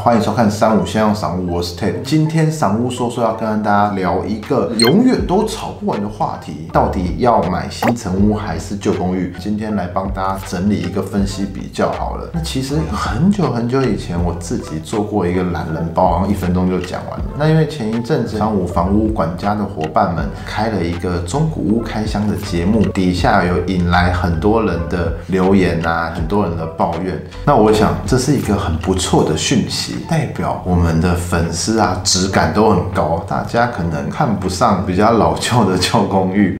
欢迎收看三五先生赏屋，我是 Ted。今天赏屋说说要跟大家聊一个永远都吵不完的话题，到底要买新城屋还是旧公寓？今天来帮大家整理一个分析比较好了。那其实很久很久以前，我自己做过一个懒人包，然后一分钟就讲完了。那因为前一阵子三五房屋管家的伙伴们开了一个中古屋开箱的节目，底下有引来很多人的留言啊，很多人的抱怨。那我想这是一个很不错的讯息，代表我们的粉丝啊质感都很高，大家可能看不上比较老旧的旧公寓。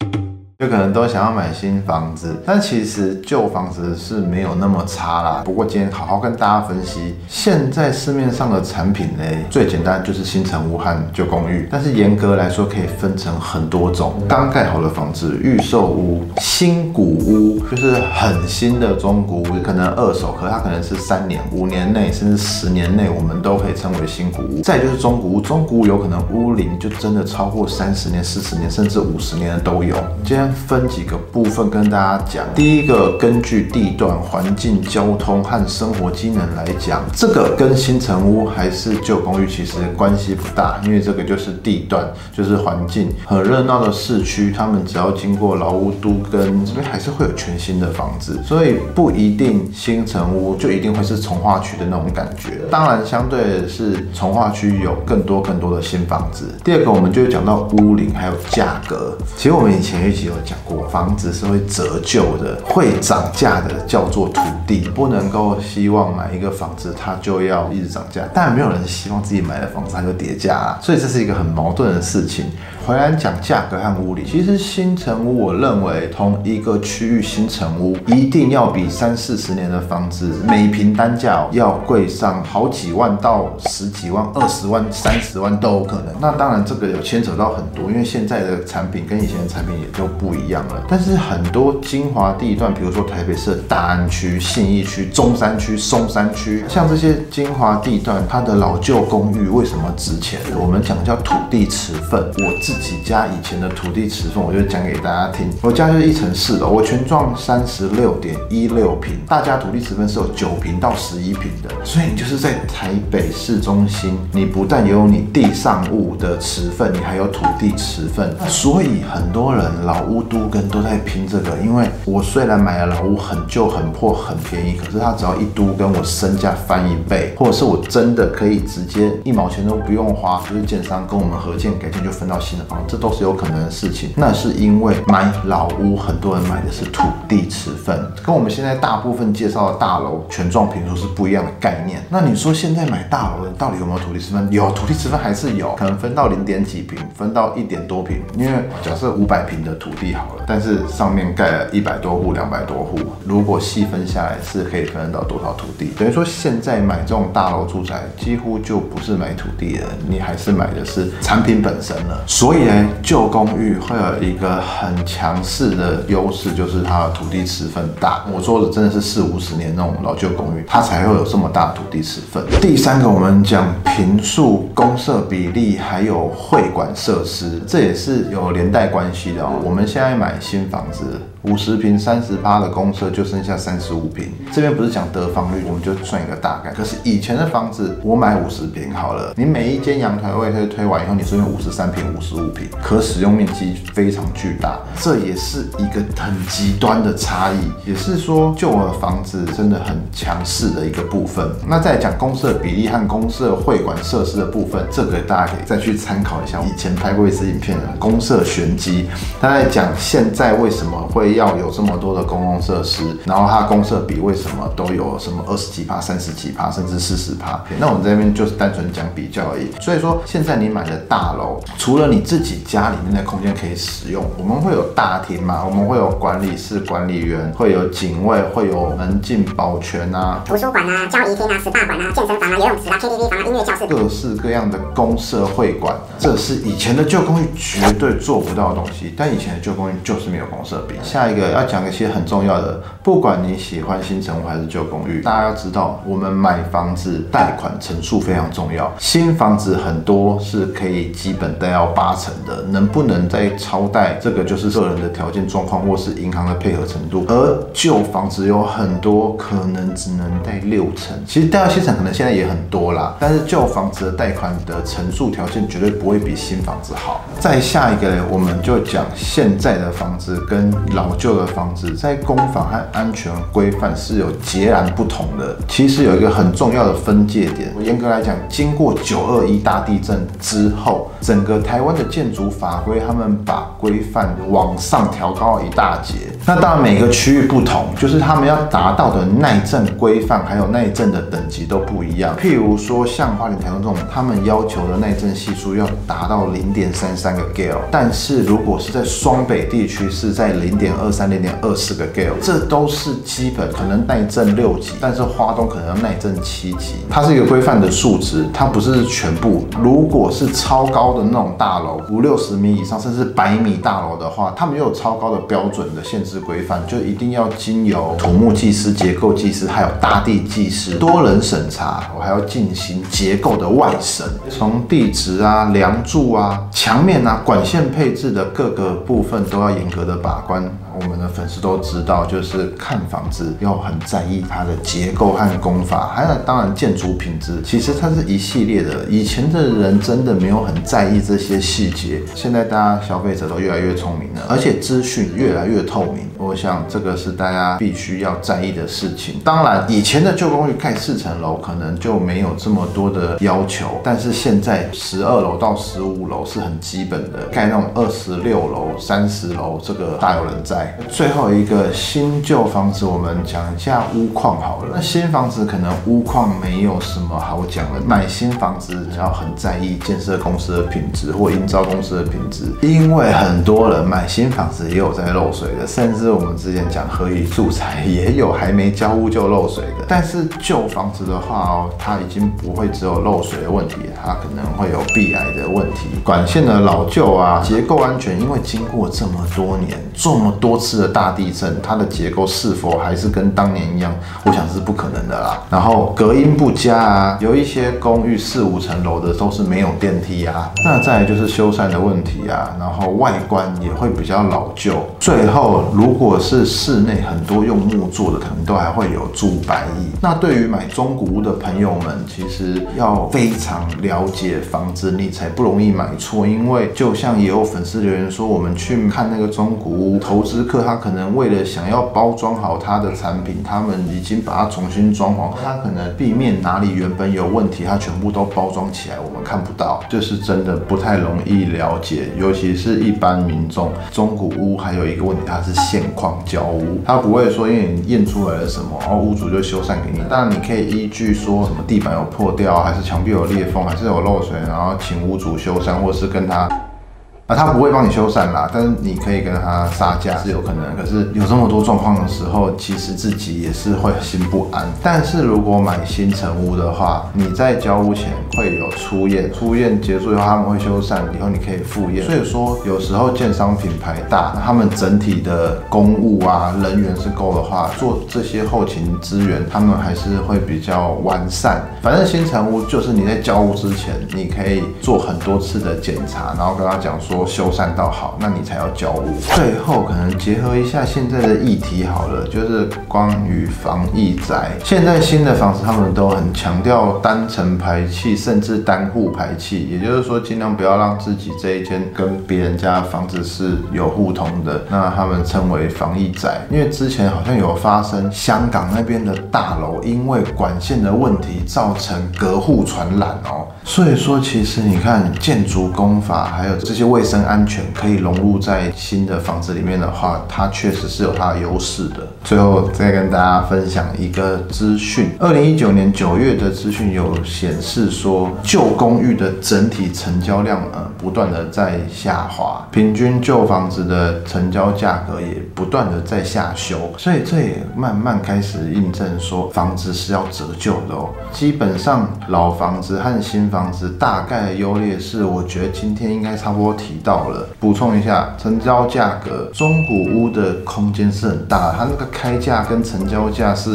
就可能都想要买新房子，但其实旧房子是没有那么差啦。不过今天好好跟大家分析，现在市面上的产品呢，最简单就是新城屋和旧公寓。但是严格来说，可以分成很多种。刚盖好的房子，预售屋、新古屋，就是很新的中古屋，可能二手，可它可能是三年、五年内，甚至十年内，我们都可以称为新古屋。再就是中古屋，中古屋有可能屋龄就真的超过三十年、四十年，甚至五十年的都有。今天。分几个部分跟大家讲。第一个，根据地段、环境、交通和生活机能来讲，这个跟新城屋还是旧公寓其实关系不大，因为这个就是地段，就是环境。很热闹的市区，他们只要经过老屋都跟这边，还是会有全新的房子，所以不一定新城屋就一定会是从化区的那种感觉。当然，相对的是从化区有更多更多的新房子。第二个，我们就讲到屋龄还有价格。其实我们以前一起有。讲过，房子是会折旧的，会涨价的，叫做土地，不能够希望买一个房子它就要一直涨价，但没有人希望自己买的房子它就跌价啊，所以这是一个很矛盾的事情。回来讲价格和屋里，其实新城屋，我认为同一个区域新城屋一定要比三四十年的房子每平单价要贵上好几万到十几万、二十万、三十万都有可能。那当然这个有牵扯到很多，因为现在的产品跟以前的产品也就不一样了。但是很多精华地段，比如说台北市大安区、信义区、中山区、松山区，像这些精华地段，它的老旧公寓为什么值钱？我们讲叫土地持份，我自几家以前的土地持份，我就讲给大家听。我家就是一层四楼，我全幢三十六点一六平，大家土地持份是有九平到十一平的。所以你就是在台北市中心，你不但有你地上物的持份，你还有土地尺份。所以很多人老屋都跟都在拼这个，因为我虽然买了老屋很旧很破很便宜，可是它只要一都跟我身价翻一倍，或者是我真的可以直接一毛钱都不用花，就是建商跟我们合建改建就分到新的。这都是有可能的事情。那是因为买老屋，很多人买的是土地持份，跟我们现在大部分介绍的大楼全幢平数是不一样的概念。那你说现在买大楼的到底有没有土地持份？有土地持份还是有可能分到零点几平，分到一点多平。因为假设五百平的土地好了，但是上面盖了一百多户、两百多户，如果细分下来是可以分得到多少土地？等于说现在买这种大楼住宅，几乎就不是买土地了，你还是买的是产品本身了。所所以。旧公寓会有一个很强势的优势，就是它的土地持分大。我说的真的是四五十年那种老旧公寓，它才会有这么大土地持分。第三个，我们讲平数、公设比例，还有会馆设施，这也是有连带关系的。我们现在买新房子。五十平三十八的公厕就剩下三十五平，这边不是讲得房率，我们就算一个大概。可是以前的房子，我买五十平好了，你每一间阳台位推推完以后，你剩下五十三平、五十五平，可使用面积非常巨大，这也是一个很极端的差异，也是说旧的房子真的很强势的一个部分。那再讲公厕比例和公厕会馆设施的部分，这个大家可以再去参考一下，以前拍过一支影片的公厕玄机，他在讲现在为什么会。要有这么多的公共设施，然后它公设比为什么都有什么二十几趴、三十几趴，甚至四十趴？那我们这边就是单纯讲比较而已。所以说，现在你买的大楼，除了你自己家里面的空间可以使用，我们会有大厅嘛？我们会有管理室、管理员，会有警卫，会有门禁保全啊，图书馆啊、交易厅啊、SPA 馆啊、健身房啊、游泳池啊、KTV 房啊、音乐教室，各式各样的公社会馆，这是以前的旧公寓绝对做不到的东西。但以前的旧公寓就是没有公社比。下一个要讲一些很重要的，不管你喜欢新城屋还是旧公寓，大家要知道，我们买房子贷款成数非常重要。新房子很多是可以基本贷到八成的，能不能再超贷，这个就是个人的条件状况或是银行的配合程度。而旧房子有很多可能只能贷六成，其实贷到七成可能现在也很多啦，但是旧房子的贷款的成数条件绝对不会比新房子好。再下一个呢，我们就讲现在的房子跟老旧的房子在公房和安全规范是有截然不同的。其实有一个很重要的分界点，我严格来讲，经过九二一大地震之后，整个台湾的建筑法规，他们把规范往上调高一大截。那当然每个区域不同，就是他们要达到的耐震规范还有耐震的等级都不一样。譬如说像花莲、台中这种，他们要求的耐震系数要达到零点三三个 Gale，但是如果是在双北地区是在零点二三、零点二四个 Gale，这都是基本，可能耐震六级，但是花东可能要耐震七级。它是一个规范的数值，它不是全部。如果是超高的那种大楼，五六十米以上，甚至百米大楼的话，他们又有超高的标准的限制规范，就一定要经由土木技师、结构技师，还有大地技师多人审查，我还要进行结构的外审，从地质啊、梁柱啊、墙面啊、管线配置的各个部分都要严格的把关。我们的粉丝都知道，就是看房子要很在意它的结构和工法，还有当然建筑品质，其实它是一系列的。以前的人真的没有很在意这些细节，现在大家消费者都越来越聪明了，而且资讯越来越透明。我想这个是大家必须要在意的事情。当然，以前的旧公寓盖四层楼可能就没有这么多的要求，但是现在十二楼到十五楼是很基本的，盖那种二十六楼、三十楼，这个大有人在。最后一个新旧房子，我们讲一下屋况好了。那新房子可能屋况没有什么好讲的，买新房子要很在意建设公司的品质或营造公司的品质，因为很多人买新房子也有在漏水的，甚至我们之前讲合宜住宅也有还没交屋就漏水的。但是旧房子的话哦，它已经不会只有漏水的问题，它可能会有壁癌的问题，管线的老旧啊，结构安全，因为经过这么多年这么多。次的大地震，它的结构是否还是跟当年一样？我想是不可能的啦。然后隔音不佳啊，有一些公寓四五层楼的都是没有电梯啊。那再就是修缮的问题啊，然后外观也会比较老旧。最后，如果是室内很多用木做的，可能都还会有住白蚁。那对于买中古屋的朋友们，其实要非常了解房子，你才不容易买错。因为就像也有粉丝留言说，我们去看那个中古屋投资。客他可能为了想要包装好他的产品，他们已经把它重新装潢。他可能壁面哪里原本有问题，他全部都包装起来，我们看不到，这是真的不太容易了解。尤其是一般民众，中古屋还有一个问题，它是现况交屋，它不会说因为你验出来了什么，然后屋主就修缮给你。当然你可以依据说什么地板有破掉，还是墙壁有裂缝，还是有漏水，然后请屋主修缮，或是跟他。啊，他不会帮你修缮啦，但是你可以跟他杀价是有可能。可是有这么多状况的时候，其实自己也是会心不安。但是如果买新成屋的话，你在交屋前会有初验，初验结束以后他们会修缮，以后你可以复验。所以说有时候建商品牌大，他们整体的公务啊人员是够的话，做这些后勤资源，他们还是会比较完善。反正新成屋就是你在交屋之前，你可以做很多次的检查，然后跟他讲说。修缮到好，那你才要交屋。最后可能结合一下现在的议题好了，就是关于防疫宅。现在新的房子他们都很强调单层排气，甚至单户排气，也就是说尽量不要让自己这一间跟别人家房子是有互通的。那他们称为防疫宅，因为之前好像有发生香港那边的大楼因为管线的问题造成隔户传染哦。所以说其实你看建筑工法还有这些卫生安全可以融入在新的房子里面的话，它确实是有它的优势的。最后再跟大家分享一个资讯：二零一九年九月的资讯有显示说，旧公寓的整体成交量呃不断的在下滑，平均旧房子的成交价格也不断的在下修，所以这也慢慢开始印证说，房子是要折旧的哦。基本上老房子和新房子大概的优劣势，我觉得今天应该差不多提。到了，补充一下，成交价格，中古屋的空间是很大，它那个开价跟成交价是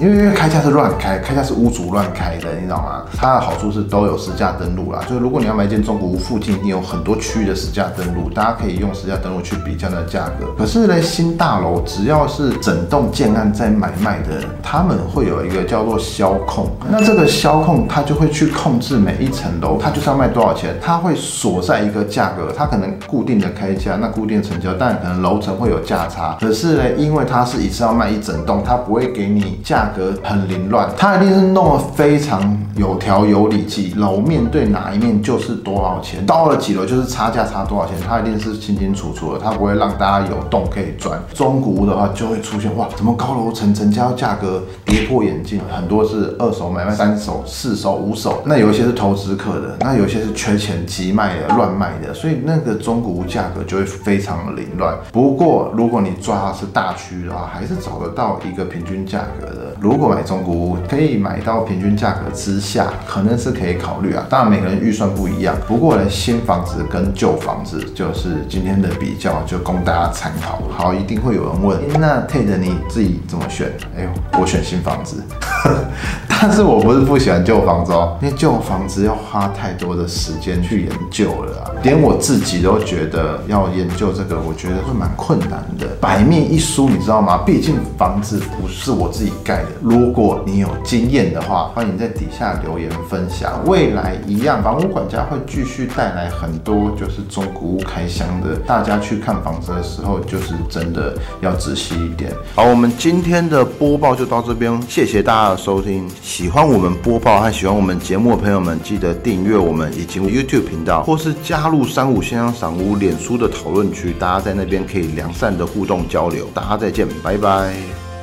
因为因为开价是乱开，开价是屋主乱开的，你知道吗？它的好处是都有实价登录啦，就是如果你要买一间中古屋，附近你有很多区域的实价登录，大家可以用实价登录去比较那价格。可是呢，新大楼只要是整栋建案在买卖的，他们会有一个叫做销控，那这个销控它就会去控制每一层楼，它就是要卖多少钱，它会锁在一个价格，它可能固定的开价，那固定成交，但可能楼层会有价差。可是呢，因为它是一次要卖一整栋，它不会给你价价格很凌乱，它一定是弄得非常有条有理，几楼面对哪一面就是多少钱，到了几楼就是差价差多少钱，它一定是清清楚楚的，它不会让大家有洞可以钻。中古屋的话就会出现哇，怎么高楼层成交价格跌破眼镜，很多是二手买卖、三手、四手、五手，那有一些是投资客的，那有一些是缺钱急卖的、乱卖的，所以那个中古屋价格就会非常的凌乱。不过如果你抓的是大区的话，还是找得到一个平均价格的。如果买中古屋可以买到平均价格之下，可能是可以考虑啊。当然每个人预算不一样，不过呢，新房子跟旧房子就是今天的比较，就供大家参考。好，一定会有人问，那 Ted 你自己怎么选？哎呦，我选新房子。但是我不是不喜欢旧房子哦，因为旧房子要花太多的时间去研究了啊，连我自己都觉得要研究这个，我觉得会蛮困难的。百密一疏，你知道吗？毕竟房子不是我自己盖的。如果你有经验的话，欢迎在底下留言分享。未来一样，房屋管家会继续带来很多就是中古屋开箱的，大家去看房子的时候，就是真的要仔细一点。好，我们今天的播报就到这边，谢谢大家收听。喜欢我们播报和喜欢我们节目的朋友们，记得订阅我们以及 YouTube 频道，或是加入三五先生赏屋脸书的讨论区，大家在那边可以良善的互动交流。大家再见，拜拜。